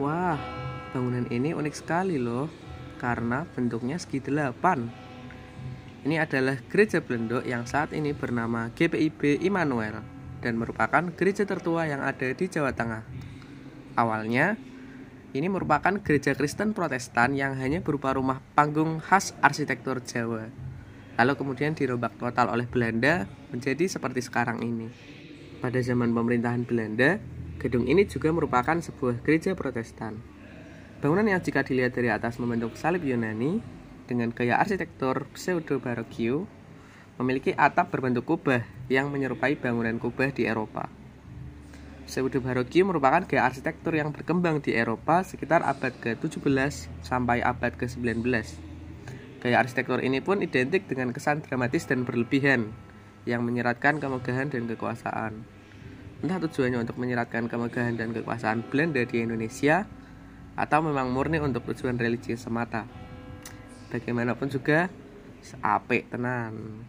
Wah, bangunan ini unik sekali loh, karena bentuknya segi delapan. Ini adalah gereja Belendo yang saat ini bernama GPIB Immanuel dan merupakan gereja tertua yang ada di Jawa Tengah. Awalnya, ini merupakan gereja Kristen Protestan yang hanya berupa rumah panggung khas arsitektur Jawa. Lalu kemudian dirombak total oleh Belanda menjadi seperti sekarang ini. Pada zaman pemerintahan Belanda, gedung ini juga merupakan sebuah gereja Protestan. Bangunan yang jika dilihat dari atas membentuk salib Yunani dengan gaya arsitektur pseudo barokio memiliki atap berbentuk kubah yang menyerupai bangunan kubah di Eropa. Pseudo barokio merupakan gaya arsitektur yang berkembang di Eropa sekitar abad ke-17 sampai abad ke-19. Gaya arsitektur ini pun identik dengan kesan dramatis dan berlebihan yang menyeratkan kemegahan dan kekuasaan. Entah tujuannya untuk menyeratkan kemegahan dan kekuasaan Belanda di Indonesia atau memang murni untuk tujuan religi semata. Bagaimanapun juga, apik tenan.